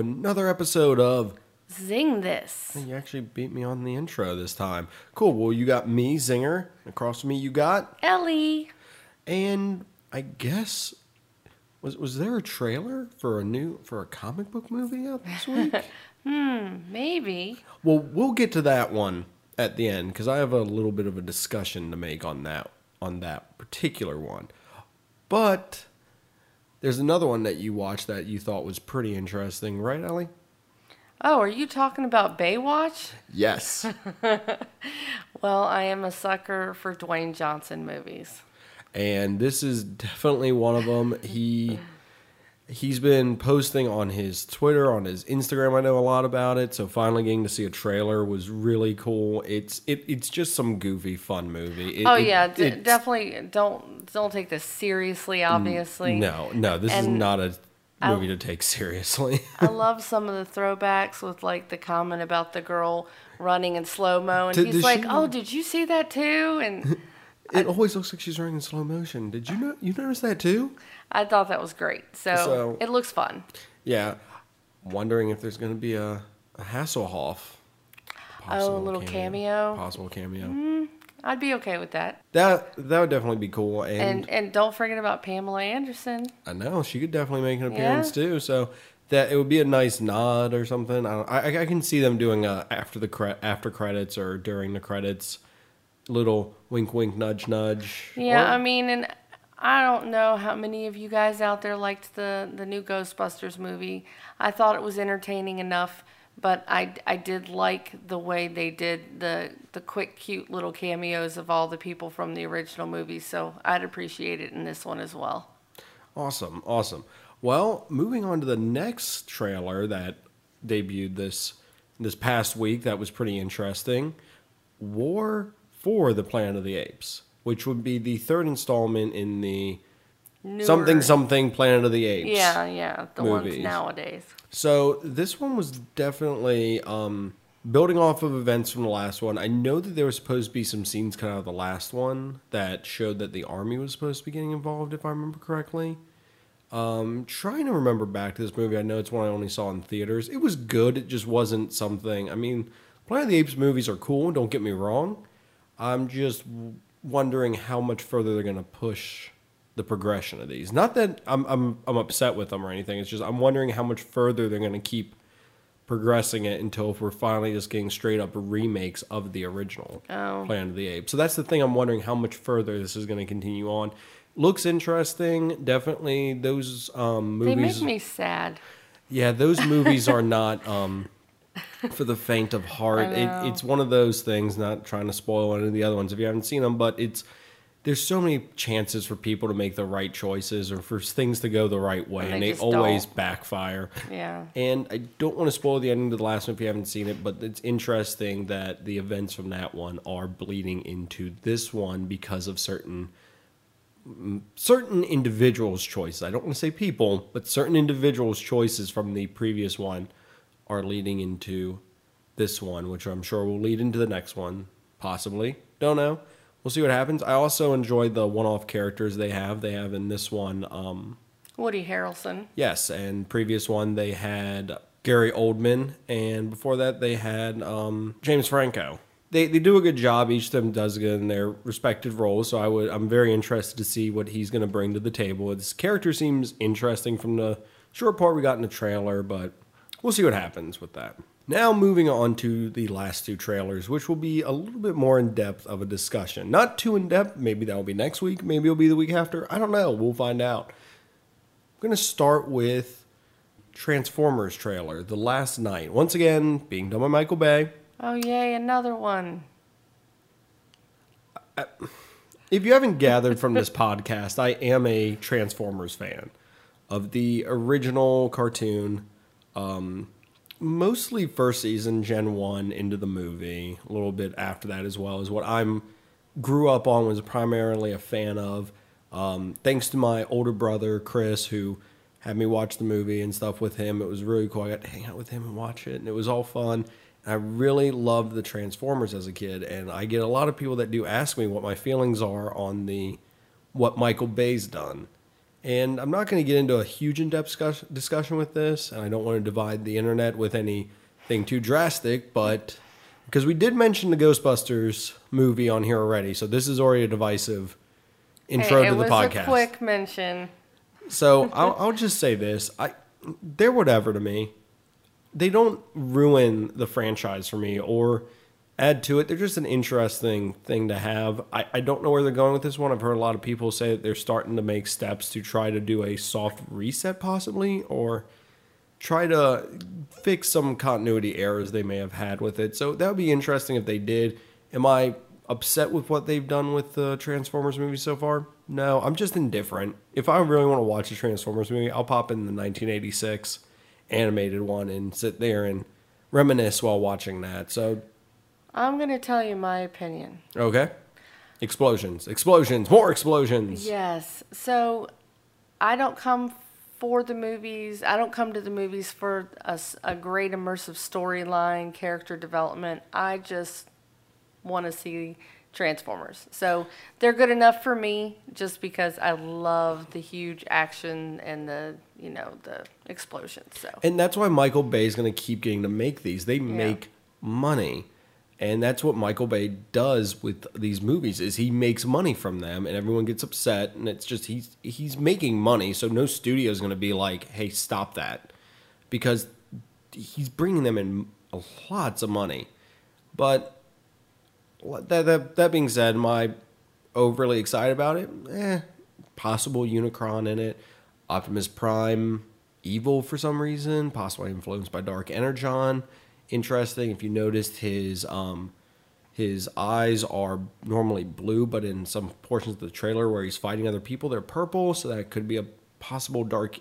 another episode of. Zing this. You actually beat me on the intro this time. Cool. Well, you got me, Zinger. Across from me, you got. Ellie. And I guess. Was, was there a trailer for a new for a comic book movie out this week? Hmm, maybe. well, we'll get to that one at the end because I have a little bit of a discussion to make on that on that particular one. But there's another one that you watched that you thought was pretty interesting, right, Ellie? Oh, are you talking about Baywatch? Yes. Well, I am a sucker for Dwayne Johnson movies. and this is definitely one of them. He he's been posting on his Twitter, on his Instagram. I know a lot about it. So finally getting to see a trailer was really cool. It's it, it's just some goofy fun movie. It- oh it- yeah, d- definitely don't don't take this seriously. Obviously, No, no, this is not a movie to take seriously. I love some of the throwbacks with like the comment about the girl running in slow mo, and Did- he's like, she- "Oh, did you see that too?" And it always looks like she's running in slow motion. Did you know you notice that too? I thought that was great. So, So- it looks fun. Yeah. Wondering if there's going to be a, a Hasselhoff. Oh, a little cameo? Possible cameo. Mm, I'd be okay with that. That that would definitely be cool. And, And and don't forget about Pamela Anderson. I know she could definitely make an appearance Yeah. too. So that it would be a nice nod or something. I I, I can see them doing a after the cre- after credits or during the credits, little wink wink nudge nudge. Yeah, Or- I mean, and I don't know how many of you guys out there liked the the new Ghostbusters movie. I thought it was entertaining enough, but I, I did like the way they did the the quick, cute little cameos of all the people from the original movie. So I'd appreciate it in this one as well. Awesome, awesome. Well, moving on to the next trailer that debuted this this past week that was pretty interesting. War for the Planet of the Apes, which would be the third installment in the Newer- something something Planet of the Apes. Yeah, yeah, the movies. ones nowadays. So this one was definitely um, building off of events from the last one. I know that there was supposed to be some scenes cut out of the last one that showed that the army was supposed to be getting involved, if I remember correctly. Um, trying to remember back to this movie. I know it's one I only saw in theaters. It was good. It just wasn't something. I mean, Planet of the Apes movies are cool. Don't get me wrong. I'm just wondering how much further they're going to push the progression of these. Not that I'm I'm I'm upset with them or anything. It's just I'm wondering how much further they're going to keep progressing it until if we're finally just getting straight up remakes of the original Oh. Planet of the Apes. So that's the thing. I'm wondering how much further this is going to continue on. Looks interesting. Definitely those um, They movies. make me sad. Yeah, those movies are not um, for the faint of heart. It, it's one of those things. Not trying to spoil any of the other ones if you haven't seen them, but it's there's so many chances for people to make the right choices or for things to go the right way, And and they they, always don't. backfire. Yeah. And I don't want to spoil the ending to the last one if you haven't seen it, but it's interesting that the events from that one are bleeding into this one because of certain certain individuals' choices. I don't want to say people, but certain individuals' choices from the previous one are leading into this one, which I'm sure will lead into the next one, possibly. Don't know. We'll see what happens. I also enjoyed the one-off characters they have. They have in this one. Um, Woody Harrelson. Yes, and previous one they had Gary Oldman, and before that they had um, James Franco. They they do a good job. Each of them does good in their respective roles. So I would I'm very interested to see what he's going to bring to the table. His character seems interesting from the short part we got in the trailer, but we'll see what happens with that. Now moving on to the last two trailers, which will be a little bit more in depth of a discussion. Not too in depth. Maybe that will be next week. Maybe it'll be the week after. I don't know. We'll find out. I'm going to start with Transformers trailer, The Last Knight. Once again, being done by Michael Bay. Oh yay, another one. If you haven't gathered from this podcast, I am a Transformers fan of the original cartoon. Um, mostly first season, Gen 1 into the movie. A little bit after that as well is what I'm grew up on, was primarily a fan of. Um, thanks to my older brother, Chris, who had me watch the movie and stuff with him. It was really cool. I got to hang out with him and watch it, and it was all fun. And I really loved the Transformers as a kid, and I get a lot of people that do ask me what my feelings are on the what Michael Bay's done. And I'm not going to get into a huge in-depth discussion with this, and I don't want to divide the internet with anything too drastic, but because we did mention the Ghostbusters movie on here already, so this is already a divisive intro Hey, to it the was podcast. a quick mention. So I'll, I'll just say this: I they're whatever to me. They don't ruin the franchise for me or add to it. They're just an interesting thing to have. I, I don't know where they're going with this one. I've heard a lot of people say that they're starting to make steps to try to do a soft reset, possibly, or try to fix some continuity errors they may have had with it. So that would be interesting if they did. Am I upset with what they've done with the Transformers movie so far? No, I'm just indifferent. If I really want to watch a Transformers movie, I'll pop in the 1986 animated one and sit there and reminisce while watching that. So, I'm going to tell you my opinion. okay. Explosions, explosions, more explosions. Yes. So I don't come for the movies. I don't come to the movies for a great immersive storyline, character development. I just want to see Transformers. So they're good enough for me just because I love the huge action and the, you know, the explosions. So And that's why Michael Bay is going to keep getting to make these. They make money. And that's what Michael Bay does with these movies is he makes money from them and everyone gets upset and it's just he's he's making money so no studio is going to be like, "Hey, stop that." Because he's bringing them in lots of money. But that that that being said, am I overly excited about it? Eh, possible Unicron in it. Optimus Prime evil for some reason, possibly influenced by Dark Energon. Interesting. If you noticed his um his eyes are normally blue, but in some portions of the trailer where he's fighting other people, they're purple. So that could be a possible dark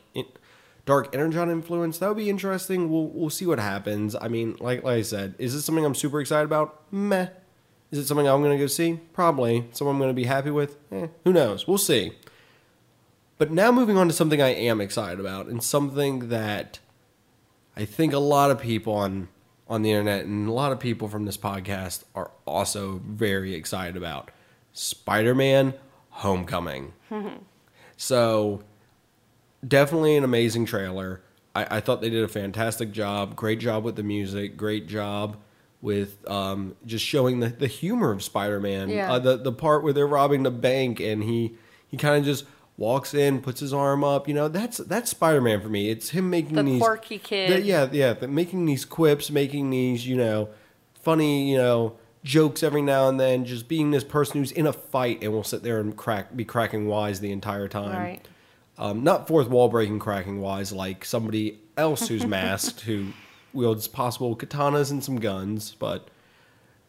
dark energon influence. That would be interesting. We'll we'll see what happens. I mean, like like I said, is this something I'm super excited about? Meh. Is it something I'm going to go see? Probably. Someone I'm going to be happy with? Eh, who knows? We'll see. But now moving on to something I am excited about, and something that I think a lot of people on on the internet and a lot of people from this podcast are also very excited about. Spider-Man Homecoming. so definitely an amazing trailer. I, I thought they did a fantastic job. Great job with the music. Great job with um, just showing the, the humor of Spider-Man. Yeah. Uh, the the part where they're robbing the bank and he he kind of just walks in, puts his arm up. You know, that's that's Spider-Man for me. It's him making the these quirky kid. the- yeah, yeah, the, making these quips, making these you know funny you know jokes every now and then, just being this person who's in a fight and will sit there and crack be cracking wise the entire time. Right. Um, not fourth wall breaking cracking wise like somebody else who's masked who wields possible katanas and some guns, but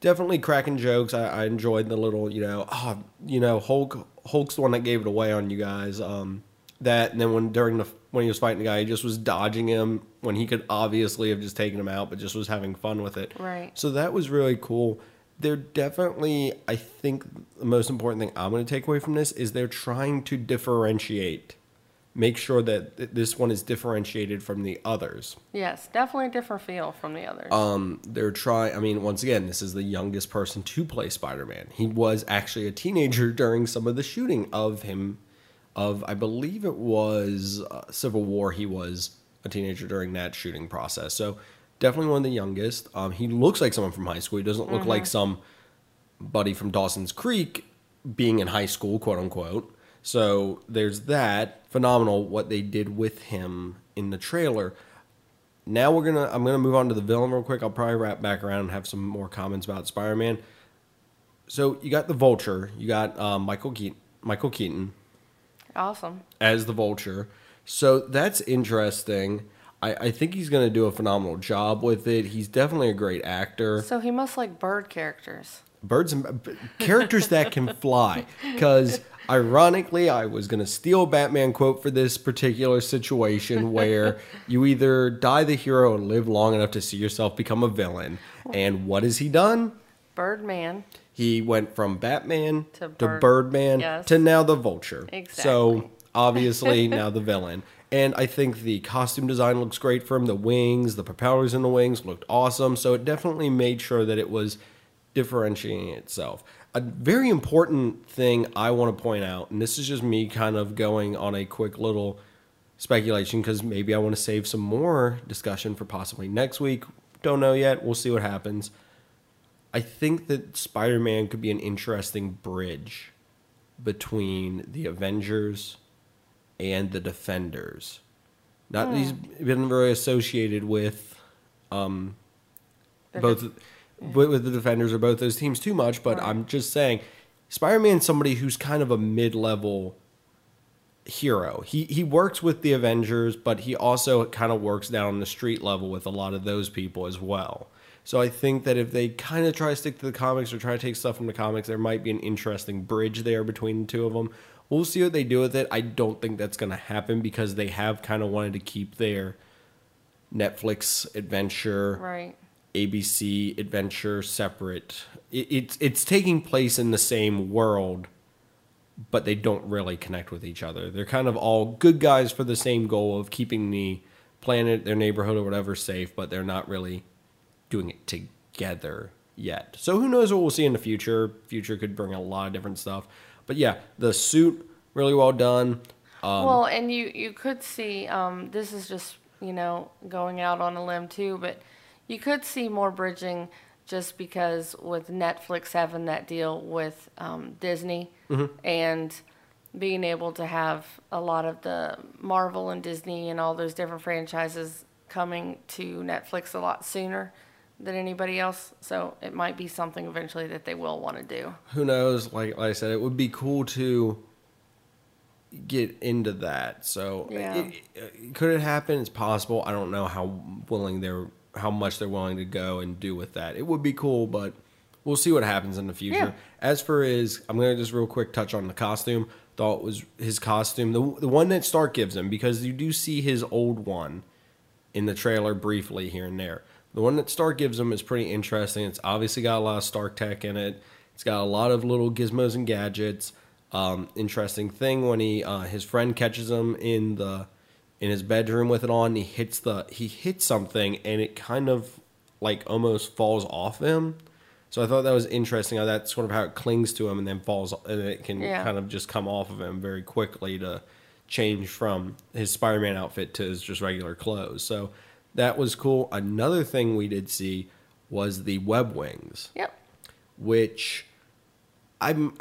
definitely cracking jokes. I, I enjoyed the little, you know, oh, you know, Hulk. Hulk's the one that gave it away on you guys. Um, that and then when during the when he was fighting the guy, he just was dodging him when he could obviously have just taken him out, but just was having fun with it. Right. So that was really cool. They're definitely, I think, the most important thing I'm going to take away from this is they're trying to differentiate, make sure that th- this one is differentiated from the others. Yes, definitely a different feel from the others. Um, they're trying. I mean, once again, this is the youngest person to play Spider-Man. He was actually a teenager during some of the shooting of him. Of I believe it was uh, Civil War. He was a teenager during that shooting process. So definitely one of the youngest. Um, he looks like someone from high school. He doesn't look like some buddy from Dawson's Creek being in high school, quote unquote. So there's that. Phenomenal what they did with him in the trailer. Now we're gonna I'm gonna move on to the villain real quick. I'll probably wrap back around and have some more comments about Spider-Man. So you got the Vulture, you got um, Michael Keaton, Michael Keaton awesome. as the Vulture. So that's interesting. I, I think he's going to do a phenomenal job with it. He's definitely a great actor. So he must like bird characters. birds and characters that can fly because ironically i was going to steal batman quote for this particular situation where you either die the hero and live long enough to see yourself become a villain and what has he done Birdman. he went from batman To to, birdman yes. to now the vulture so obviously now the villain and i think the costume design looks great for him the wings the propellers in the wings looked awesome so it definitely made sure that it was differentiating itself. A very important thing I want to point out, and this is just me kind of going on a quick little speculation because maybe I want to save some more discussion for possibly next week. Don't know yet. We'll see what happens. I think that Spider Man could be an interesting bridge between the Avengers and the Defenders. Not that he's been very associated with um, both with, with the Defenders or both those teams too much, but I'm just saying Spider Man's somebody who's kind of a mid level hero. He he works with the Avengers, but he also kind of works down on the street level with a lot of those people as well. So I think that if they kind of try to stick to the comics or try to take stuff from the comics, there might be an interesting bridge there between the two of them. We'll see what they do with it. I don't think that's going to happen because they have kind of wanted to keep their Netflix adventure Right. ABC adventure separate. It, it's it's taking place in the same world, but they don't really connect with each other. They're kind of all good guys for the same goal of keeping the planet, their neighborhood, or whatever safe, but they're not really doing it together yet. So who knows what we'll see in the future? Future could bring a lot of different stuff. But yeah, the suit really well done. Um, well, and you you could see um, this is just you know going out on a limb too, but you could see more bridging just because with Netflix having that deal with um, Disney Mm-hmm. and being able to have a lot of the Marvel and Disney and all those different franchises coming to Netflix a lot sooner than anybody else. So it might be something eventually that they will want to do. who knows? Like, like I said, it would be cool to get into that. So, Yeah. it- it- could it happen? It's possible. I don't know how willing they're, how much they're willing to go and do with that. It would be cool, but we'll see what happens in the future. Yeah. As for his, I'm gonna just real quick touch on the costume. Thought was his costume, the the one that Stark gives him, because you do see his old one in the trailer briefly here and there. The one that Stark gives him is pretty interesting. It's obviously got a lot of Stark tech in it. It's got a lot of little gizmos and gadgets. Um, interesting thing when he uh, his friend catches him in the in his bedroom with it on. He hits the he hits something and it kind of like almost falls off him. So I thought that was interesting how that's sort of how it clings to him and then falls and it can Yeah. kind of just come off of him very quickly to change from his Spider-Man outfit to his just regular clothes. So that was cool. Another thing we did see was the web wings, Yep. which I'm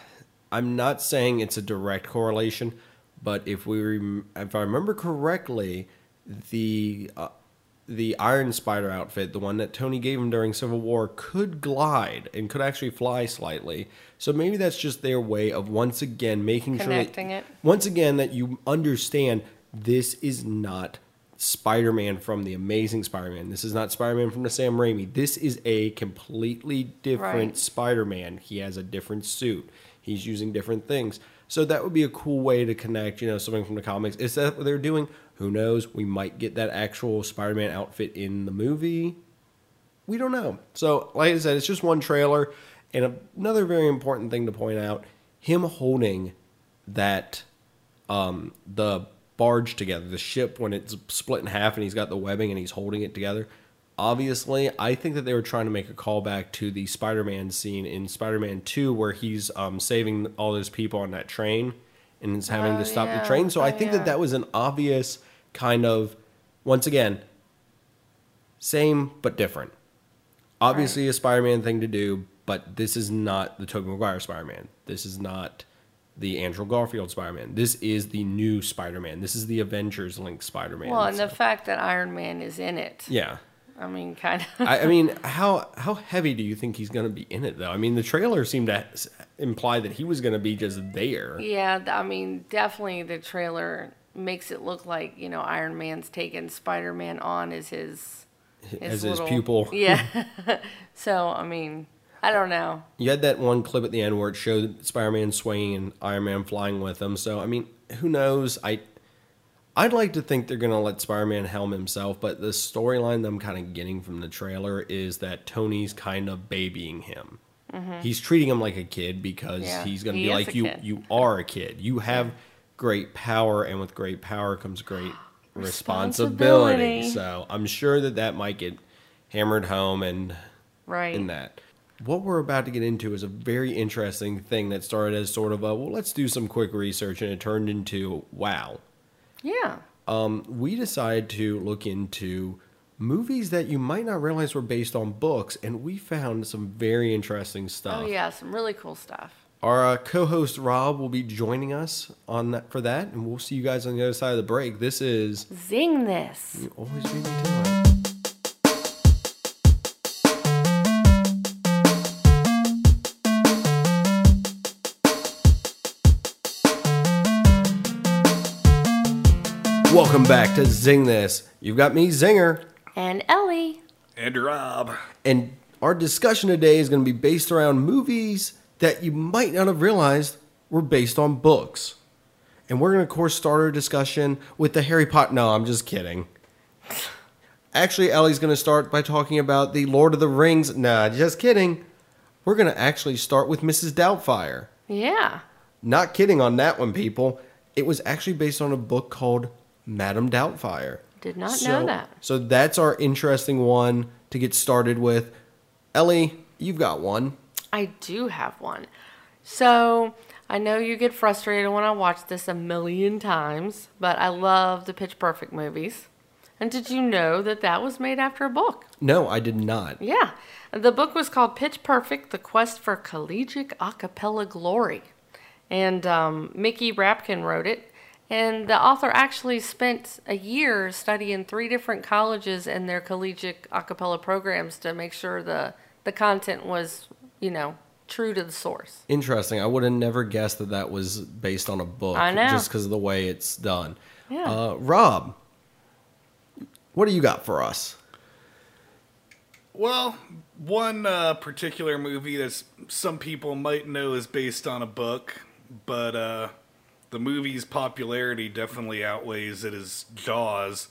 I'm not saying it's a direct correlation, but if we rem- if I remember correctly, the uh, the Iron Spider outfit, the one that Tony gave him during Civil War, could glide and could actually fly slightly. So maybe that's just their way of once again making Connecting sure it. once again that you understand this is not Spider-Man from the Amazing Spider-Man. This is not Spider-Man from the Sam Raimi. This is a completely different Right. Spider-Man. He has a different suit. He's using different things. So that would be a cool way to connect, you know, something from the comics. Is that what they're doing? Who knows? We might get that actual Spider-Man outfit in the movie. We don't know. So, like I said, it's just one trailer. And another very important thing to point out, him holding that um, the barge together, the ship when it's split in half and he's got the webbing and he's holding it together. Obviously, I think that they were trying to make a callback to the Spider-Man scene in Spider-Man 2 where he's um, saving all those people on that train and is having Oh, to stop yeah. the train. So I Oh, think yeah. that that was an obvious kind of once again same but different. Obviously, a Spider-Man thing to do, but this is not the Tobey Maguire Spider-Man. This is not the Andrew Garfield Spider-Man. This is the new Spider-Man. This is the Avengers link Spider-Man. Well, and the fact that Iron Man is in it. yeah. I mean, kind of. I, I mean, how how heavy do you think he's going to be in it though? I mean, the trailer seemed to imply that he was going to be just there. yeah, I mean, definitely the trailer makes it look like you know Iron Man's taking Spider Man on as his, as his pupil. Yeah. so I mean, I don't know. You had that one clip at the end where it showed Spider-Man swinging and Iron Man flying with him. So I mean, who knows? I I'd like to think they're gonna let Spider-Man helm himself, but the storyline that I'm kind of getting from the trailer is that Tony's kind of babying him. He's treating him like a kid because Mm-hmm. Yeah, he's gonna he be like you. kid. You are a kid. You have great power, and with great power comes great responsibility. Responsibility. So I'm sure that that might get hammered home and Right. in that. what we're about to get into is a very interesting thing that started as sort of a well, let's do some quick research, and it turned into wow. Yeah. Um, we decided to look into movies that you might not realize were based on books, and we found some very interesting stuff. Oh yeah, some really cool stuff. Our uh, co-host Rob will be joining us on that for that, and we'll see you guys on the other side of the break. This is Zing this. you always beat me to it. Welcome back to Zing This. You've got me, Zinger, And Ellie. And Rob. and our discussion today is going to be based around movies that you might not have realized were based on books. And we're going to, of course, start our discussion with the Harry Potter. No, I'm just kidding. Actually, Ellie's going to start by talking about the Lord of the Rings. Nah, just kidding. We're going to actually start with Mrs. Doubtfire. Yeah. Not kidding on that one, people. It was actually based on a book called Madame Doubtfire. Did not So- know that. So that's our interesting one to get started with. Ellie, you've got one. I do have one. So I know you get frustrated when I watch this a million times, but I love the Pitch Perfect movies. And did you know that that was made after a book? No, I did not. Yeah. The book was called Pitch Perfect The Quest for Collegiate A Cappella Glory. And um, Mickey Rapkin wrote it. And the author actually spent a year studying three different colleges and their collegiate a cappella programs to make sure the, the content was, you know, true to the source. Interesting. I would have never guessed that that was based on a book. I know. Just because of the way it's done. Yeah. Uh, Rob, what do you got for us? Well, one uh, particular movie that some people might know is based on a book, but uh, the movie's popularity definitely outweighs it as Jaws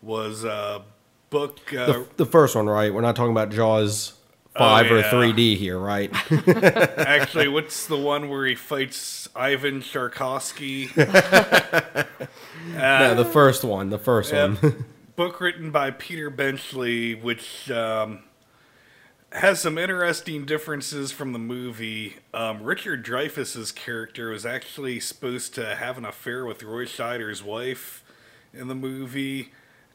was a book. Uh, The, the first one, right? We're not talking about Jaws 5 or yeah. 3D here, right? actually, what's the one where he fights Ivan Sharkovsky? no, the first one. The first one. book written by Peter Benchley, which um, has some interesting differences from the movie. Um, Richard Dreyfuss's character was actually supposed to have an affair with Roy Scheider's wife in the movie,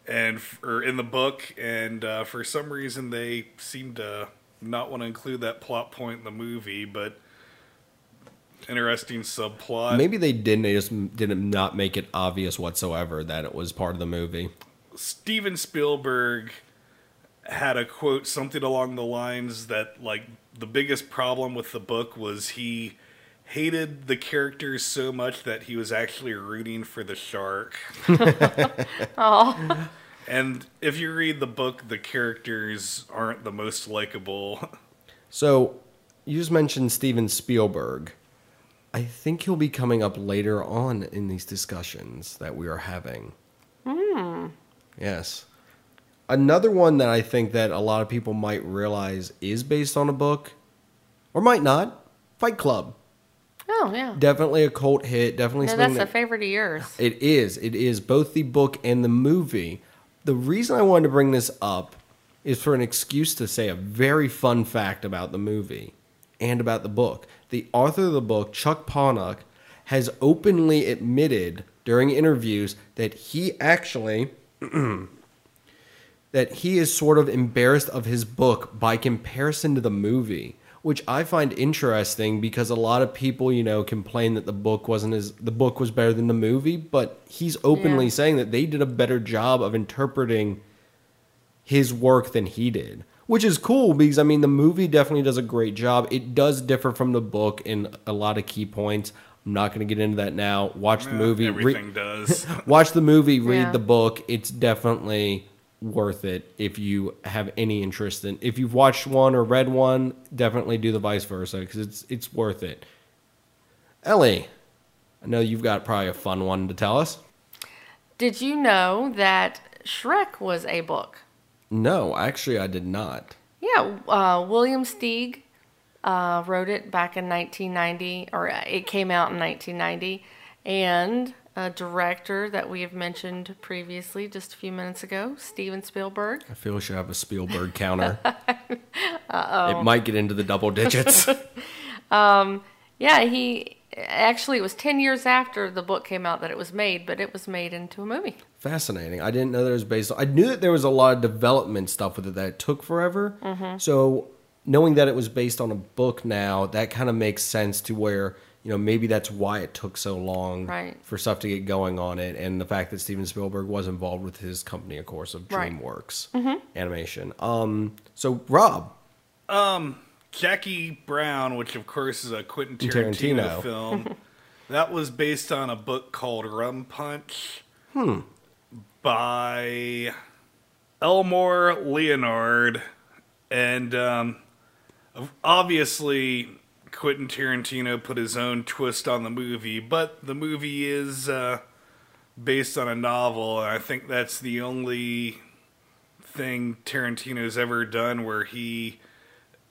and f- or in the book, and uh, for some reason they seem to not want to include that plot point in the movie, but. Interesting subplot. Maybe they didn't. They just didn't not make it obvious whatsoever that it was part of the movie. Steven Spielberg had a quote something along the lines that like the biggest problem with the book was he hated the characters so much that he was actually rooting for the shark. Oh, And if you read the book, the characters aren't the most likable. So, you just mentioned Steven Spielberg. I think he'll be coming up later on in these discussions that we are having. Hmm. Yes. Another one that I think that a lot of people might realize is based on a book, or might not. Fight Club. oh yeah. Definitely a cult hit. Definitely No, that's a favorite of yours. It is. It is both the book and the movie. The reason I wanted to bring this up is for an excuse to say a very fun fact about the movie and about the book. The author of the book, Chuck Palahniuk, has openly admitted during interviews that he actually that he is sort of embarrassed of his book by comparison to the movie, which I find interesting because a lot of people, you know, complain that the book wasn't as the book was better than the movie, but he's openly Yeah. saying that they did a better job of interpreting his work than he did. Which is cool because I mean the movie definitely does a great job. It does differ from the book in a lot of key points. I'm not going to get into that now. Watch the movie. re- Everything does. watch the movie, read Yeah. the book. It's definitely worth it if you have any interest in. If you've watched one or read one, definitely do the vice versa because it's it's worth it. Ellie, I know you've got probably a fun one to tell us. Did you know that Shrek was a book? No, actually, I did not. Yeah, uh, William Steig uh, wrote it back in 1990, or it came out in 1990, and a director that we have mentioned previously just a few minutes ago, Steven Spielberg. I feel we should have a Spielberg counter. It might get into the double digits. Yeah, he actually it was 10 years after the book came out that it was made, but it was made into a movie. Fascinating. I didn't know that it was based on. I knew that there was a lot of development stuff with it that took forever. Mm-hmm. So knowing that it was based on a book now, that kind of makes sense to where you know maybe that's why it took so long Right. for stuff to get going on it, and the fact that Steven Spielberg was involved with his company, of course, of Right. Mm-hmm. DreamWorks Animation. Um. So Rob, um Jackie Brown, which of course is a Quentin Tarantino, Tarantino. film, that was based on a book called Rum Punch by Elmore Leonard. And um, obviously, Quentin Tarantino put his own twist on the movie, but the movie is uh, based on a novel, and I think that's the only thing Tarantino's ever done where he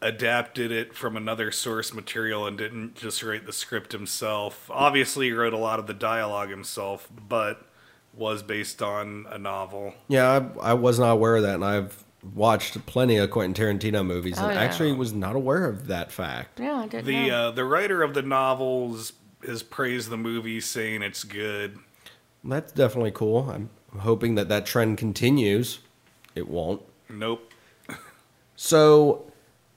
adapted it from another source material and didn't just write the script himself. Obviously, he wrote a lot of the dialogue himself, but was based on a novel. yeah, I, I was not aware of that, and I've watched plenty of Quentin Tarantino movies, Oh, and yeah. actually was not aware of that fact. Yeah, I didn't The know. uh, the writer of the novels has praised the movie, saying it's good. That's definitely cool. I'm hoping that that trend continues. It won't. Nope. So,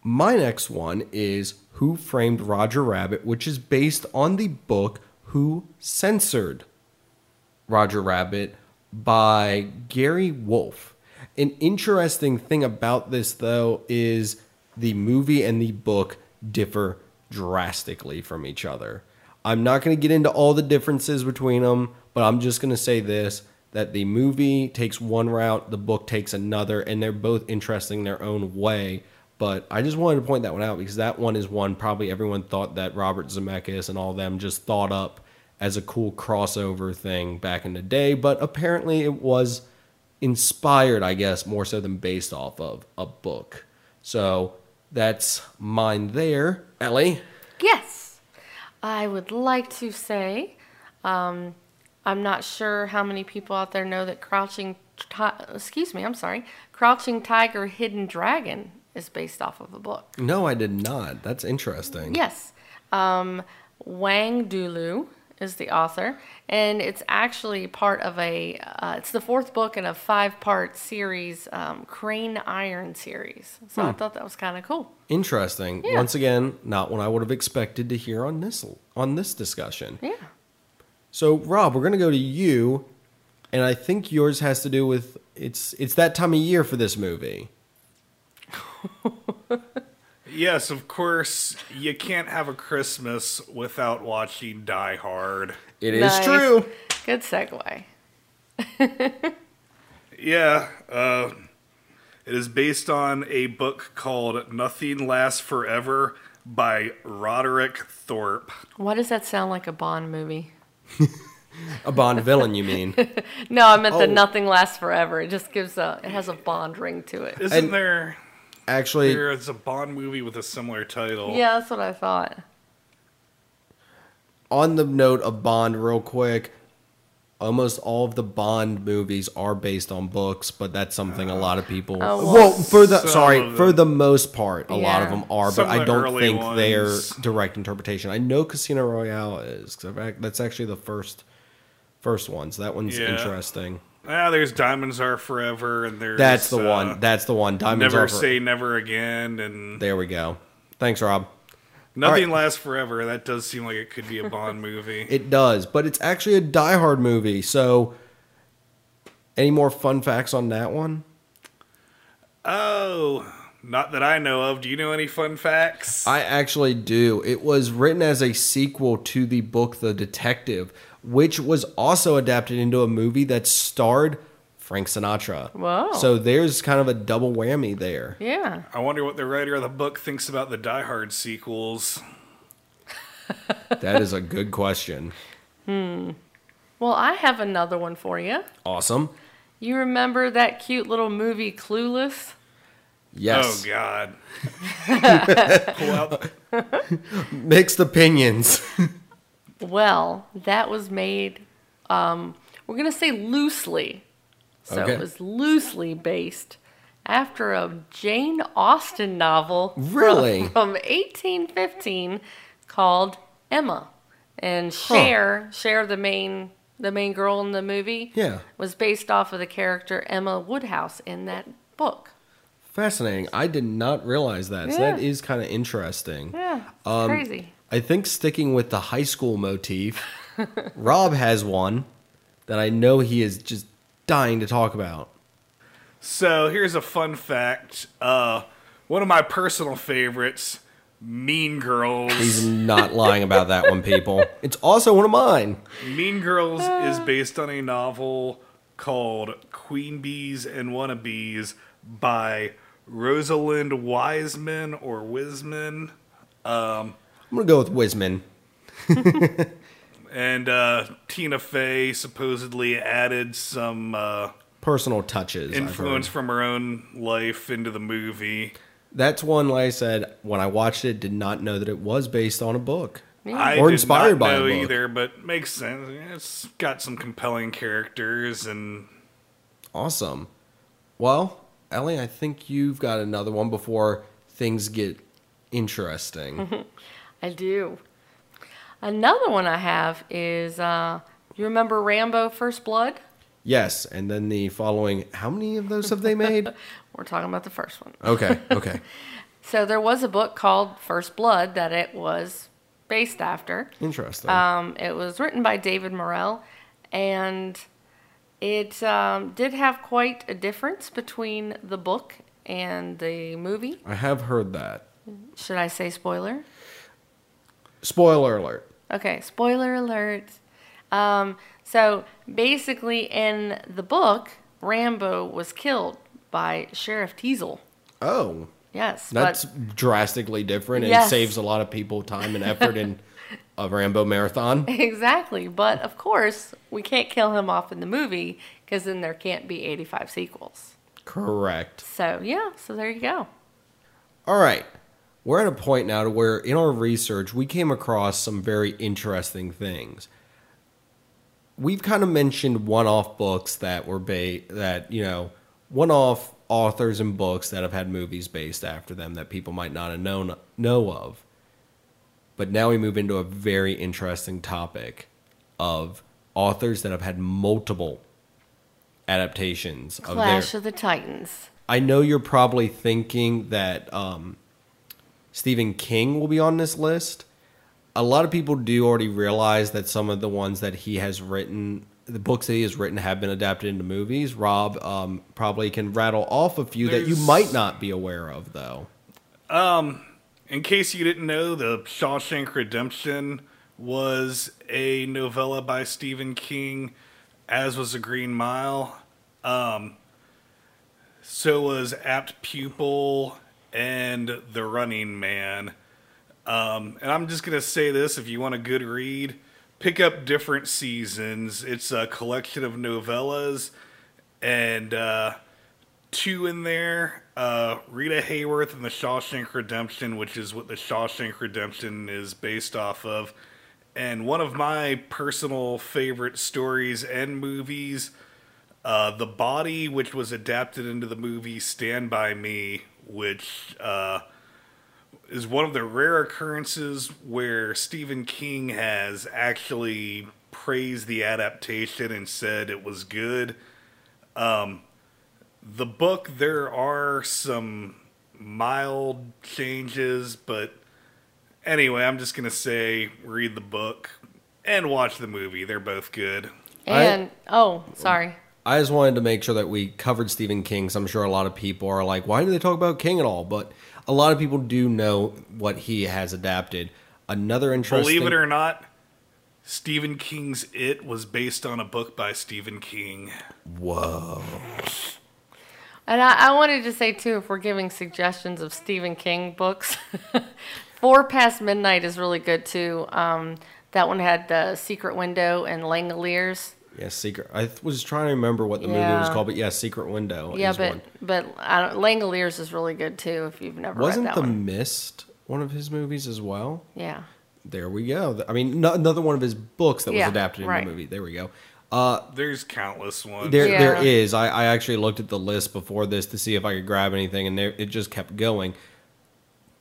my next one is Who Framed Roger Rabbit, which is based on the book Who Censored Roger Rabbit by Gary Wolf. An interesting thing about this, though, is the movie and the book differ drastically from each other. I'm not going to get into all the differences between them, but I'm just going to say this that the movie takes one route, the book takes another, and they're both interesting in their own way. But I just wanted to point that one out because that one is one probably everyone thought that Robert Zemeckis and all them just thought up as a cool crossover thing back in the day, but apparently it was inspired, I guess, more so than based off of a book. So that's mine there. Ellie? Yes. I would like to say, um, I'm not sure how many people out there know that Crouching, Ti- excuse me, I'm sorry, Crouching Tiger, Hidden Dragon is based off of a book. No, I did not. That's interesting. Yes. Um, Wang Dulu is the author, and it's actually part of a. Uh, it's the fourth book in a five-part series, um, Crane Iron series. So I thought that was kind of cool. Interesting. Yeah. Once again, not what I would have expected to hear on this on this discussion. Yeah. So, Rob, we're going to go to you, and I think yours has to do with it's it's that time of year for this movie. Yes, of course, you can't have a Christmas without watching Die Hard. It is Nice. true. Good segue. Yeah, uh, it is based on a book called Nothing Lasts Forever by Roderick Thorp. Why does that sound like a Bond movie? A Bond villain, you mean? No, I meant the Oh. Nothing Lasts Forever. It just gives a. It has a Bond ring to it. Isn't And- there? Actually, There is a Bond movie with a similar title. Yeah, that's what I thought. on the note of Bond, real quick, almost all of the Bond movies are based on books, but that's something a uh, lot of people. Oh, well, well, for the sorry, for the most part, a lot of them are, Some but of I don't early think they're direct interpretation. I know Casino Royale is. 'cause in fact, that's actually the first first one, so that one's Yeah. interesting. Ah, there's Diamonds Are Forever, and there's That's the uh, one. That's the one. Diamonds Never are for- Say Never Again, and There we go. Thanks, Rob. Nothing right. Lasts Forever. That does seem like it could be a Bond movie. It does, but it's actually a Die Hard movie. So, any more fun facts on that one? oh, not that I know of. Do you know any fun facts? I actually do. It was written as a sequel to the book The Detective, which was also adapted into a movie that starred Frank Sinatra. Whoa. So there's kind of a double whammy there. Yeah. I wonder what the writer of the book thinks about the Die Hard sequels. That is a good question. Hmm. Well, I have another one for you. Awesome. You remember that cute little movie Clueless? Yes. Oh God. Pull out. Mixed opinions. Well, that was made Um, we're gonna say loosely, so Okay. it was loosely based after a Jane Austen novel from- Really? from, 1815 called Emma, and Cher, Cher, the main the main girl in the movie, Yeah. was based off of the character Emma Woodhouse in that book. Fascinating. I did not realize that. So that is kind of interesting. Yeah, Um, crazy. I think sticking with the high school motif, Rob has one that I know he is just dying to talk about. So here's a fun fact. Uh, one of my personal favorites, Mean Girls. He's not lying about that one, people. It's also one of mine. Mean Girls is based on a novel called Queen Bees and Wannabes by Rosalind Wiseman or Wiseman. I'm gonna go with Wisman. And uh, Tina Fey supposedly added some uh, Personal touches. Influence from her own life into the movie. That's one. Like I said, when I watched it, did not know that it was based on a book. I Or did inspired not by a book. either, but makes sense. It's got some compelling characters, and Awesome. Well, Ellie, I think you've got another one before things get interesting. I do. Another one I have is uh, you remember Rambo First Blood? yes, and then the following. How many of those have they made? We're talking about the first one. Okay, okay, So there was a book called First Blood that it was based after. interesting. Um, it was written by David Morrell, and it um, did have quite a difference between the book and the movie. I have heard that. Should I say spoiler? Spoiler alert. Okay, spoiler alert. Um, so basically, in the book, Rambo was killed by Sheriff Teasle. Oh, Yes, that's but drastically different and Yes. saves a lot of people time and effort in a Rambo marathon. exactly. But of course, we can't kill him off in the movie because then there can't be 85 sequels. Correct. So yeah, so there you go. All right. We're at a point now to where in our research we came across some very interesting things. We've kind of mentioned one-off books that were ba- that, you know, one-off authors and books that have had movies based after them that people might not have known know of. But now we move into a very interesting topic of authors that have had multiple adaptations of their Clash of the Titans. I know you're probably thinking that um, Stephen King will be on this list. A lot of people do already realize that some of the ones that he has written, the books that he has written, have been adapted into movies. Rob um, probably can rattle off a few that you might not be aware of, though. in case you didn't know, the Shawshank Redemption was a novella by Stephen King, as was The Green Mile. Um, so was Apt Pupil and The Running Man. Um, and I'm just going to say this if you want a good read, pick up Different Seasons. It's a collection of novellas and uh, two in there uh, Rita Hayworth and The Shawshank Redemption, which is what The Shawshank Redemption is based off of. And one of my personal favorite stories and movies, uh, The Body, which was adapted into the movie Stand By Me, which uh, is one of the rare occurrences where Stephen King has actually praised the adaptation and said it was good. Um, the book, there are some mild changes, but anyway, I'm just going to say read the book and watch the movie. They're both good. I- And oh, sorry. I just wanted to make sure that we covered Stephen King. So I'm sure a lot of people are like, why do they talk about King at all? But a lot of people do know what he has adapted. Another interesting. Believe it or not, Stephen King's It was based on a book by Stephen King. Whoa. And I, I wanted to say too, if we're giving suggestions of Stephen King books, Four Past Midnight is really good too. Um, that one had the Secret Window and Langoliers. Yeah, Secret. I was trying to remember what the movie was called, but yeah, Secret Window. Yeah, is but one. but I don't, Langoliers is really good too. If you've never read it. wasn't read that The one, Mist one of his movies as well? yeah. There we go. I mean, no, another one of his books that was adapted into right. a movie. There we go. Uh, There's countless ones. There, there Yeah. is. I, I actually looked at the list before this to see if I could grab anything, and there, it just kept going.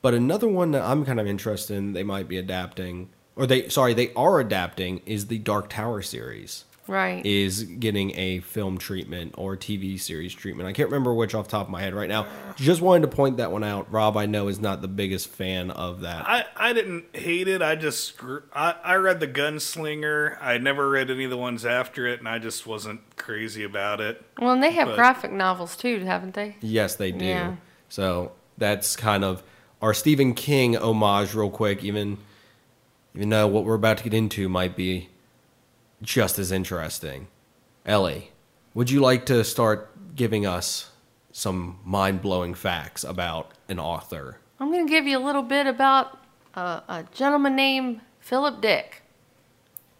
But another one that I'm kind of interested in, they might be adapting, or they, sorry, they are adapting, is the Dark Tower series. Right. Is getting a film treatment or TV series treatment. I can't remember which off the top of my head right now. Just wanted to point that one out. Rob, I know, is not the biggest fan of that. I, I didn't hate it. I just screw- I, I read the Gunslinger. I never read any of the ones after it, and I just wasn't crazy about it. well, and they have but- graphic novels too, haven't they? Yes, they do. Yeah. So that's kind of our Stephen King homage, real quick. Even even though what we're about to get into might be just as interesting. Ellie, would you like to start giving us some mind blowing facts about an author? I'm going to give you a little bit about uh, a gentleman named Philip Dick.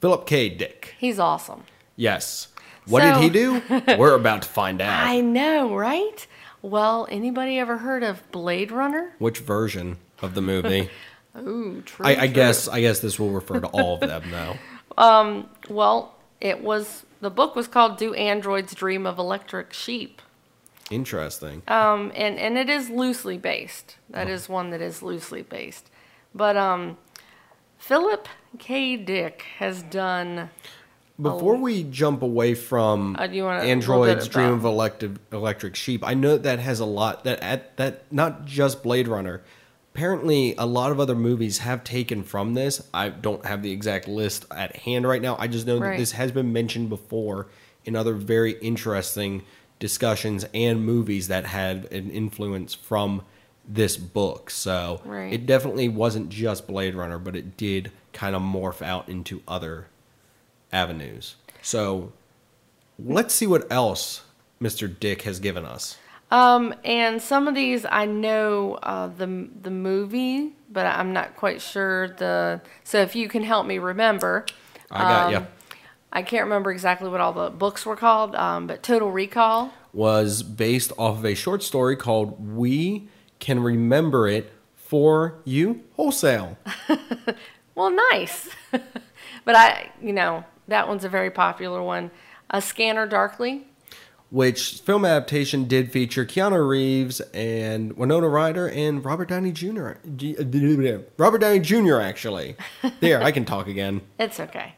Philip K. Dick. He's awesome. Yes. What So- did he do? We're about to find out. I know, right? Well, anybody ever heard of Blade Runner? Which version of the movie? Ooh, true. I, I true. guess I guess this will refer to all of them though. Well, it was the book was called "Do Androids Dream of Electric Sheep," Interesting. um, and and it is loosely based. That Oh. is one that is loosely based. But um, Philip K. Dick has done. Before we jump away from Uh, Android's Dream of Electric, Electric Sheep, I know that has a lot that at that not just Blade Runner. Apparently, a lot of other movies have taken from this. I don't have the exact list at hand right now. I just know that this has been mentioned before in other very interesting discussions and movies that had an influence from this book. So Right. it definitely wasn't just Blade Runner, but it did kind of morph out into other avenues. So let's see what else Mr. Dick has given us. Um, and some of these I know uh, the the movie, but I'm not quite sure the. So if you can help me remember, I got um, you. I can't remember exactly what all the books were called, um, but Total Recall. Was based off of a short story called We Can Remember It for You Wholesale. Well, nice. but I, you know, that one's a very popular one. A Scanner Darkly. Which film adaptation did feature Keanu Reeves and Winona Ryder and Robert Downey Jr. Robert Downey Jr. Actually, there I can talk again. It's okay.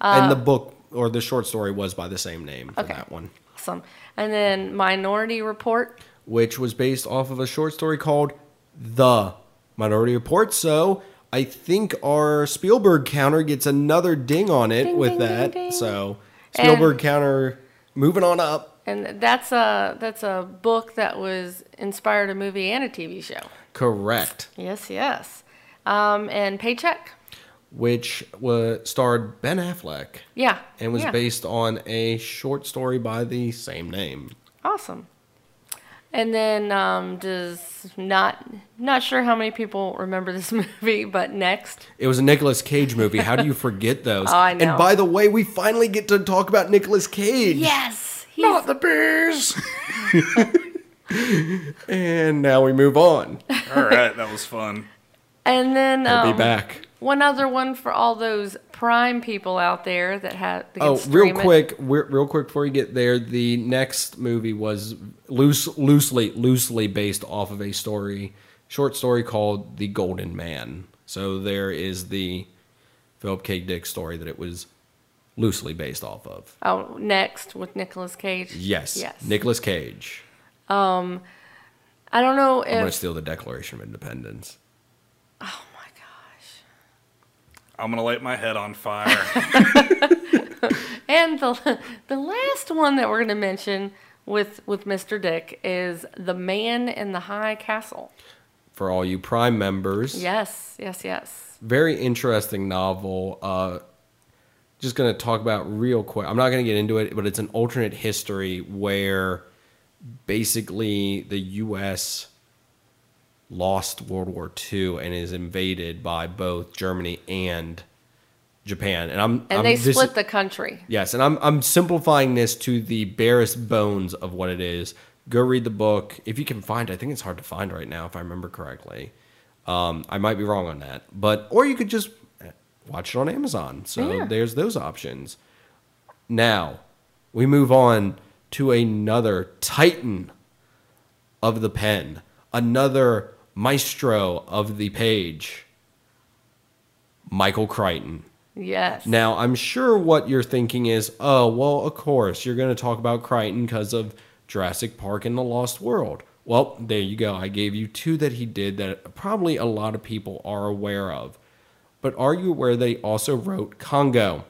and the book or the short story was by the same name for Uh, Okay. that one. Awesome. And then Minority Report. which was based off of a short story called The Minority Report. So I think our Spielberg counter gets another ding on it Ding, with ding, that. ding. So And- Spielberg counter moving on up. And that's a that's a book that was inspired a movie and a TV show. Correct. Yes, yes. Um, and Paycheck. Which was starred Ben Affleck Yeah. and was yeah. based on a short story by the same name. Awesome. And then um, does not not sure how many people remember this movie, but next. It was a Nicolas Cage movie. How do you forget those? Oh, I know. And by the way, we finally get to talk about Nicolas Cage. Yes, he's Not the bears. And now we move on. All right, that was fun. and then We'll um, be back. one other one for all those Prime people out there that have. That Oh, real quick, real quick before you get there, the next movie was loose, loosely, loosely based off of a story, short story called "The Golden Man." So there is the Philip K. Dick story that it was loosely based off of. Oh, next with Nicolas Cage. Yes, Yes. Nicolas Cage. Um, I don't know I'm gonna steal the Declaration of Independence. Oh my gosh. I'm gonna light my head on fire. And the the last one that we're going to mention with with Mr. Dick is The Man in the High Castle. For all you Prime members, Yes, yes, yes. very interesting novel. Uh, just going to talk about real quick. I'm not going to get into it, but it's an alternate history where basically the U.S. lost World War II and is invaded by both Germany and Japan. And I'm And I'm, they this- split the country. Yes, and I'm I'm simplifying this to the barest bones of what it is. Go read the book if you can find. it. I think it's hard to find right now, if I remember correctly. Um, I might be wrong on that, but or you could just watch it on Amazon. So Yeah. there's those options. Now, we move on to another titan of the pen, another maestro of the page, Michael Crichton. Yes. Now, I'm sure what you're thinking is, oh, well, of course, you're going to talk about Crichton because of Jurassic Park and the Lost World. Well, there you go. I gave you two that he did that probably a lot of people are aware of. But are you aware that he also wrote Congo?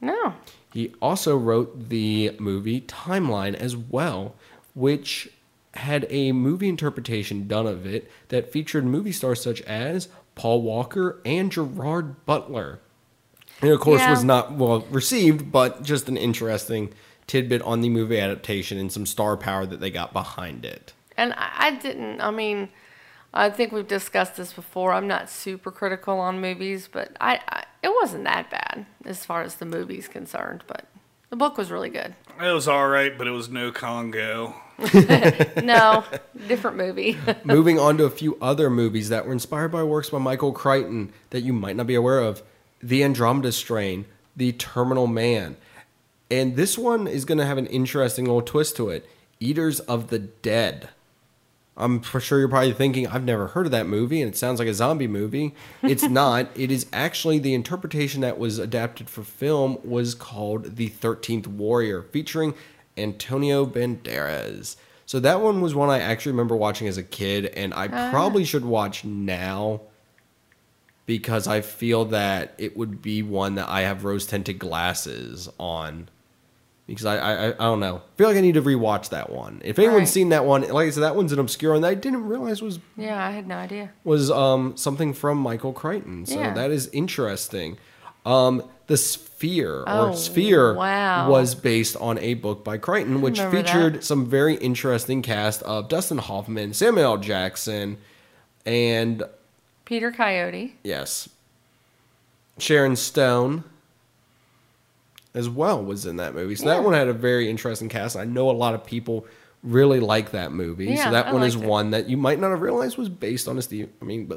no. He also wrote the movie Timeline as well, which had a movie interpretation done of it that featured movie stars such as Paul Walker and Gerard Butler. And of course, Yeah. was not well received, but just an interesting tidbit on the movie adaptation and some star power that they got behind it. And I, I didn't, I mean, I think we've discussed this before. I'm not super critical on movies, but I, I it wasn't that bad as far as the movie's concerned. But the book was really good. It was all right, but it was no Congo. No, different movie. Moving on to a few other movies that were inspired by works by Michael Crichton that you might not be aware of The Andromeda Strain, The Terminal Man. And this one is going to have an interesting little twist to it Eaters of the Dead. I'm for sure you're probably thinking, I've never heard of that movie, and it sounds like a zombie movie. It's not. It is actually the interpretation that was adapted for film was called The 13th Warrior, featuring Antonio Banderas. So that one was one I actually remember watching as a kid, and I ah. probably should watch now because I feel that it would be one that I have rose tinted glasses on. Because I, I, I don't know. I feel like I need to rewatch that one. If anyone's Right. seen that one, like I said, that one's an obscure one that I didn't realize was yeah, I had no idea. was um something from Michael Crichton. So Yeah. that is interesting. Um, the Sphere Oh, or Sphere wow. was based on a book by Crichton, which featured that. some very interesting cast of Dustin Hoffman, Samuel Jackson, and Peter Coyote. yes, Sharon Stone as well was in that movie. So that one had a very interesting cast. I know a lot of people really like that movie. so that I one is it. one that you might not have realized was based on a Steve I mean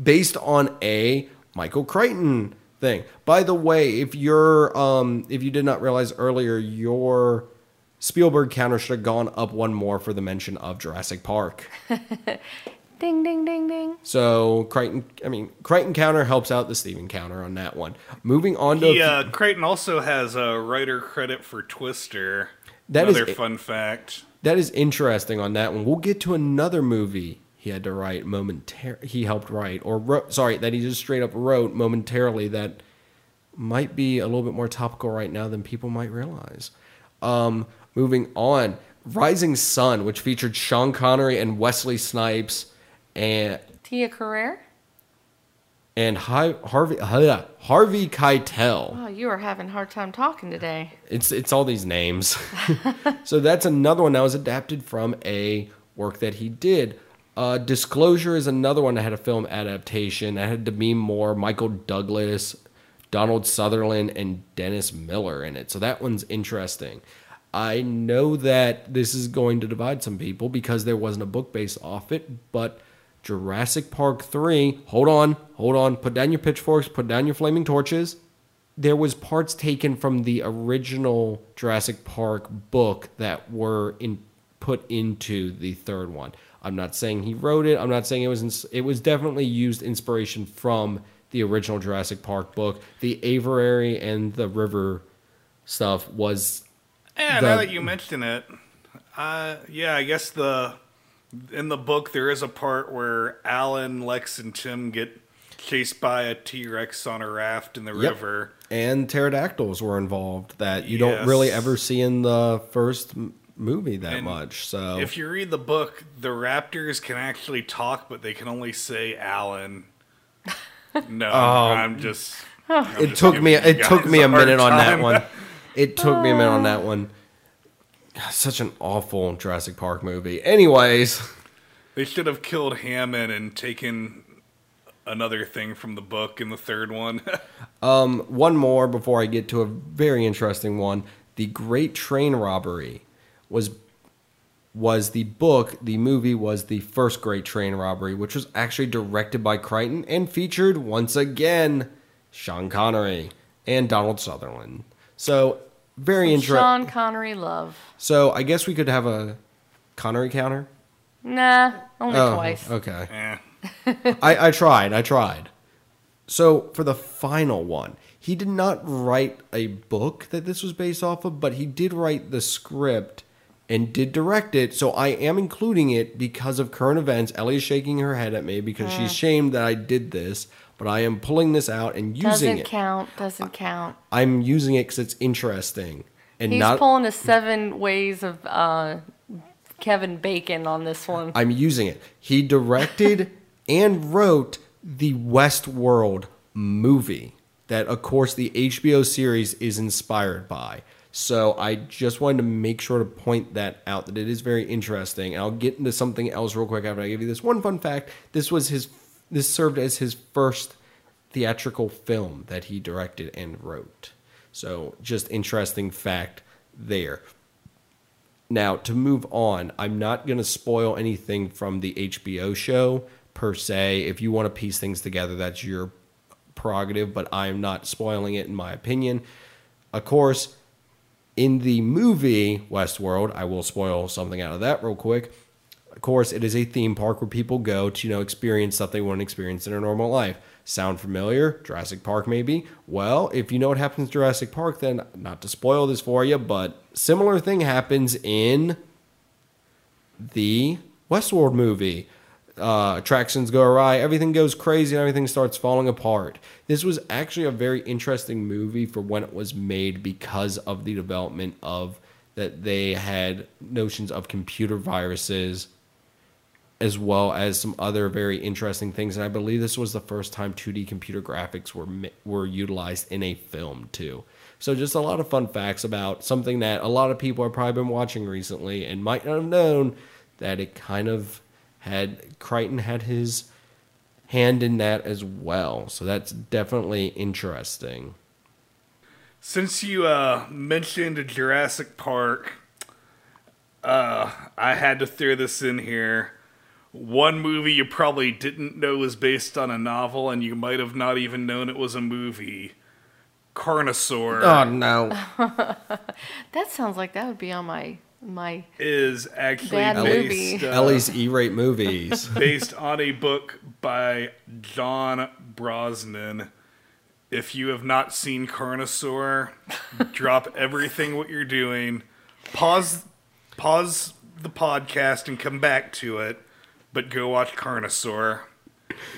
based on a Michael Crichton thing. By the way, if you're um if you did not realize earlier, your Spielberg counter should have gone up one more for the mention of Jurassic Park. Ding, ding, ding, ding. So Crichton, I mean, Crichton counter helps out the Steven counter on that one. Moving on to He, uh, Crichton also has a writer credit for Twister. That is Another a- fun fact. that is interesting on that one. We'll get to another movie he had to write momentarily. He helped write, or wrote, sorry, that he just straight up wrote momentarily. That might be a little bit more topical right now than people might realize. Um, moving on, Rising Sun, which featured Sean Connery and Wesley Snipes, and Tia Carrere. and Hi, Harvey uh, Harvey Keitel. Oh, you are having a hard time talking today. It's it's all these names. so that's another one that was adapted from a work that he did. Uh, Disclosure is another one that had a film adaptation. That had Demi Moore, Michael Douglas, Donald Sutherland, and Dennis Miller in it. So that one's interesting. I know that this is going to divide some people because there wasn't a book based off it, but Jurassic Park 3, hold on, hold on, put down your pitchforks, put down your flaming torches there was parts taken from the original Jurassic Park book that were in put into the third one. I'm not saying he wrote it. I'm not saying it was. Ins- it was definitely used inspiration from the original Jurassic Park book. The aviary and the river stuff was Yeah, the- now that you mention it, uh, yeah, I guess the in the book there is a part where Alan, Lex, and Tim get chased by a T Rex on a raft in the Yep. river. and pterodactyls were involved that you don't really ever see in the first movie that And much. So If you read the book, the raptors can actually talk, but they can only say Alan. No, I'm just. I'm Um, it just took me it took me a minute on that one it took me a minute on that one such an awful jurassic park movie. Anyways. They should have killed Hammond and taken another thing from the book in the third one. um one more before i get to a very interesting one. The great train robbery was was the book the movie was the first great train robbery which was actually directed by crichton and featured once again sean connery and donald sutherland. So very interesting. Sean Connery love. So I guess we could have a Connery counter. Nah, only Oh, twice. Okay. Eh. I, I tried. I tried. So for the final one, he did not write a book that this was based off of, but he did write the script and did direct it. So I am including it because of current events. Ellie is shaking her head at me because Mm. she's shamed that I did this, but I am pulling this out and using it. Doesn't count. Doesn't count. I'm using it because it's interesting and He's not. pulling a seven ways of uh, Kevin Bacon on this one. I'm using it. He directed and wrote the Westworld movie that, of course, the HBO series is inspired by. So I just wanted to make sure to point that out that it is very interesting. And I'll get into something else real quick after I give you this one fun fact. This was his. This served as his first theatrical film that he directed and wrote. So just interesting fact there. Now, to move on, I'm not going to spoil anything from the HBO show per se. If you want to piece things together, that's your prerogative, but I'm not spoiling it in my opinion. Of course, in the movie Westworld, I will spoil something out of that real quick. Of course, it is a theme park where people go to, you know, experience stuff they wouldn't experience in their normal life. Sound familiar? Jurassic Park, maybe? Well, if you know what happens in Jurassic Park, then not to spoil this for you, but similar thing happens in the Westworld movie. Uh, attractions go awry, everything goes crazy, and everything starts falling apart. This was actually a very interesting movie for when it was made because of the development of that they had notions of computer viruses as well as some other very interesting things. And I believe this was the first time 2D computer graphics were were utilized in a film too. So just a lot of fun facts about something that a lot of people have probably been watching recently and might not have known that it kind of had Crichton had his hand in that as well. So that's definitely interesting. Since you uh, mentioned Jurassic Park, uh, I had to throw this in here. One movie you probably didn't know was based on a novel, and you might have not even known it was a movie. Carnosaur Oh no. That sounds like that would be on my my. is actually Bad based, movie. uh, Ellie's E-rate movies. based on a book by John Brosnan. If you have not seen Carnosaur, drop everything what you're doing, pause pause the podcast and come back to it, but go watch Carnosaur.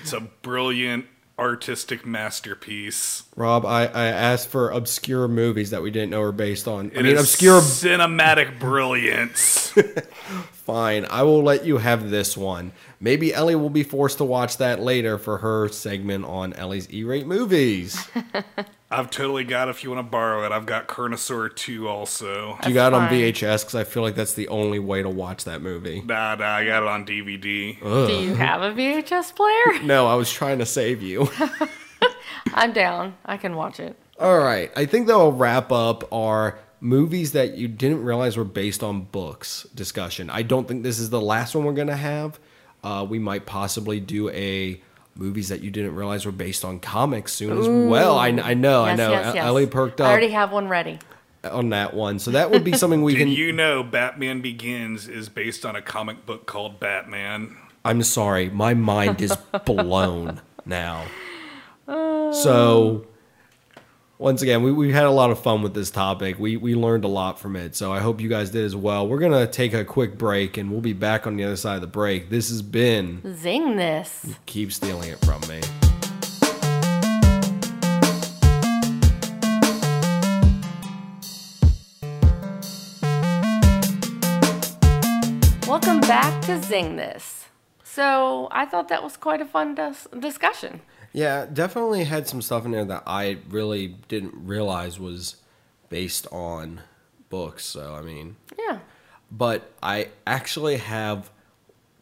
It's a brilliant artistic masterpiece. Rob, I, I asked for obscure movies that we didn't know were based on. I mean, is obscure. cinematic brilliance. Fine, I will let you have this one. Maybe Ellie will be forced to watch that later for her segment on Ellie's E-rate movies. I've totally got if you want to borrow it. I've got Carnosaur 2 also. Do you got it on fine. VHS? Because I feel like that's the only way to watch that movie. Nah, nah, I got it on DVD. Do you have a VHS player? No, I was trying to save you. I'm down. I can watch it. All right, I think that will wrap up our movies that you didn't realize were based on books discussion. I don't think this is the last one we're gonna have. Uh, we might possibly do a movies that you didn't realize were based on comics soon as well. I, I know, I know. yes, yes. Ellie perked up. I already have one ready. on that one, so that would be something we Did can. you know Batman Begins is based on a comic book called Batman? I'm sorry, my mind is blown now. Oh. So, once again, we, we had a lot of fun with this topic. We, we learned a lot from it. So, I hope you guys did as well. We're going to take a quick break and we'll be back on the other side of the break. This has been Zing this. Keep Stealing It From Me. Welcome back to Zing This. So I thought that was quite a fun dis- discussion. Yeah, definitely had some stuff in there that I really didn't realize was based on books. So, I mean, Yeah. but I actually have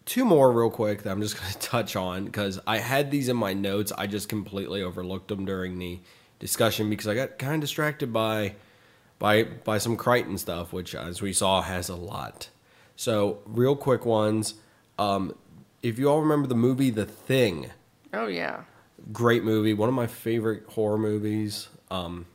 two more real quick that I'm just going to touch on because I had these in my notes. I just completely overlooked them during the discussion because I got kind of distracted by by by some Crichton stuff, which as we saw has a lot. So, real quick ones. Um, if you all remember the movie The Thing, Oh yeah. Great movie, one of my favorite horror movies. Um,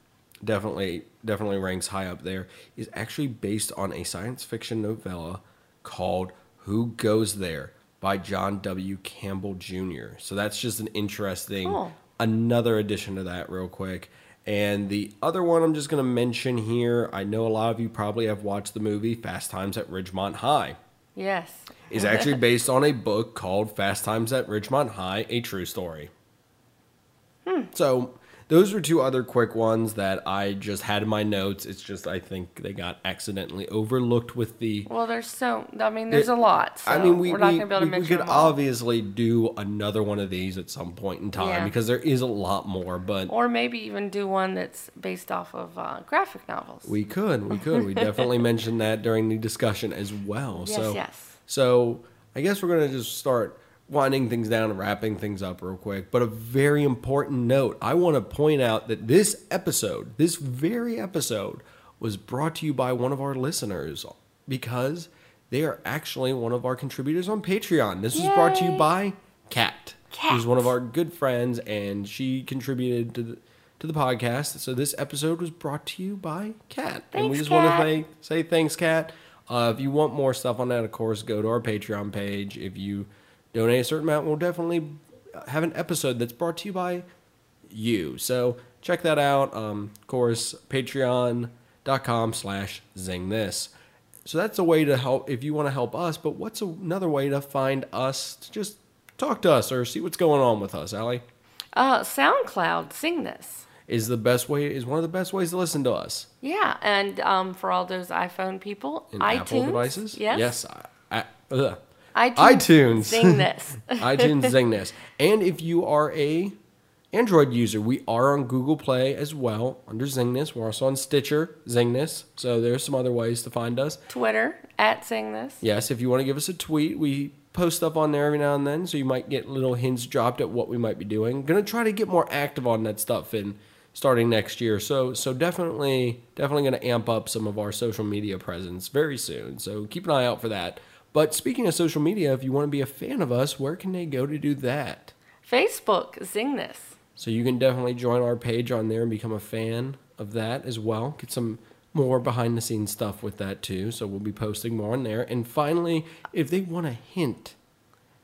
definitely definitely ranks high up there, is actually based on a science fiction novella called Who Goes There by John W. Campbell Jr. So that's just an interesting Cool. another addition to that real quick. And the other one I'm just going to mention here, I know a lot of you probably have watched the movie Fast Times at Ridgemont High. Yes. Is actually based on a book called Fast Times at Ridgemont High, a true story. So those were two other quick ones that I just had in my notes. It's just I think they got accidentally overlooked with the Well, there's so. I mean, there's a lot. So I mean, we, are not we, to be able to we- we could obviously do another one of these at some point in time Yeah. because there is a lot more, but Or maybe even do one that's based off of uh, graphic novels. we could, we could, we definitely mentioned that during the discussion as well. Yes, so, yes. so I guess we're gonna just start winding things down and wrapping things up real quick. But a very important note: I want to point out that this episode, this very episode, was brought to you by one of our listeners because they are actually one of our contributors on Patreon. This was brought to you by Kat, who's one of our good friends, and she contributed to the to the podcast. So this episode was brought to you by Kat, and we Thanks, just want to Kat. say say thanks, Kat. Uh, if you want more stuff on that, of course, go to our Patreon page. If you donate a certain amount, we'll definitely have an episode that's brought to you by you. So check that out. Um, of course, patreon.com slash zing this. So that's a way to help if you want to help us. But what's another way to find us to just talk to us or see what's going on with us, Allie? Uh, SoundCloud, Zing this. Is the best way is one of the best ways to listen to us Yeah, and um, for all those iPhone people, in iTunes. Apple devices. Yes. Yes. I, I. iTunes. iTunes. Zing this. iTunes Zing this. And if you are a Android user, we are on Google Play as well under Zing this. We're also on Stitcher, Zing this. So there's some other ways to find us. Twitter at Zing this. Yes, if you want to give us a tweet, we post up on there every now and then, so you might get little hints dropped at what we might be doing. Gonna try to get more active on that stuff in starting next year. So so definitely definitely gonna amp up some of our social media presence very soon. So keep an eye out for that. But speaking of social media, if you want to be a fan of us, where can they go to do that? Facebook, Zing this. So you can definitely join our page on there and become a fan of that as well. Get some more behind the scenes stuff with that too. So we'll be posting more on there. And finally, if they want a hint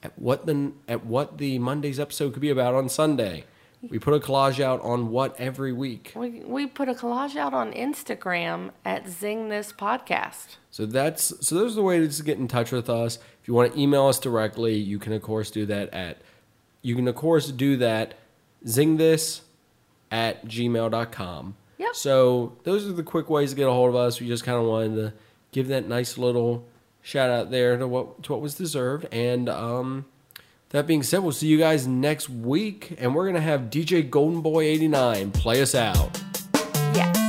at what the at what the Monday's episode could be about on Sunday, we put a collage out on what every week. We, we put a collage out on Instagram at Zing This Podcast. So that's so those are the ways to get in touch with us. If you want to email us directly, you can of course do that at you can of course do that zingthis at gmail.com. Yep. So those are the quick ways to get a hold of us. We just kind of wanted to give that nice little shout out there to what to what was deserved. And um, that being said, we'll see you guys next week, and we're gonna have DJ Golden Boy eighty nine play us out. Yes.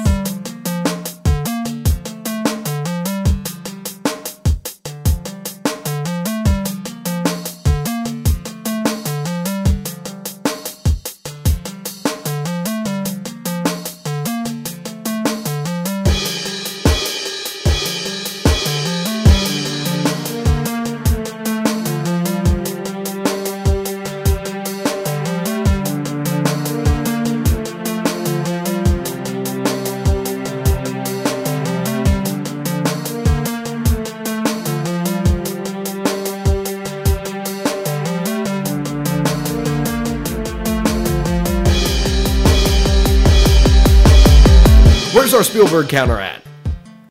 Where's our Spielberg counter at?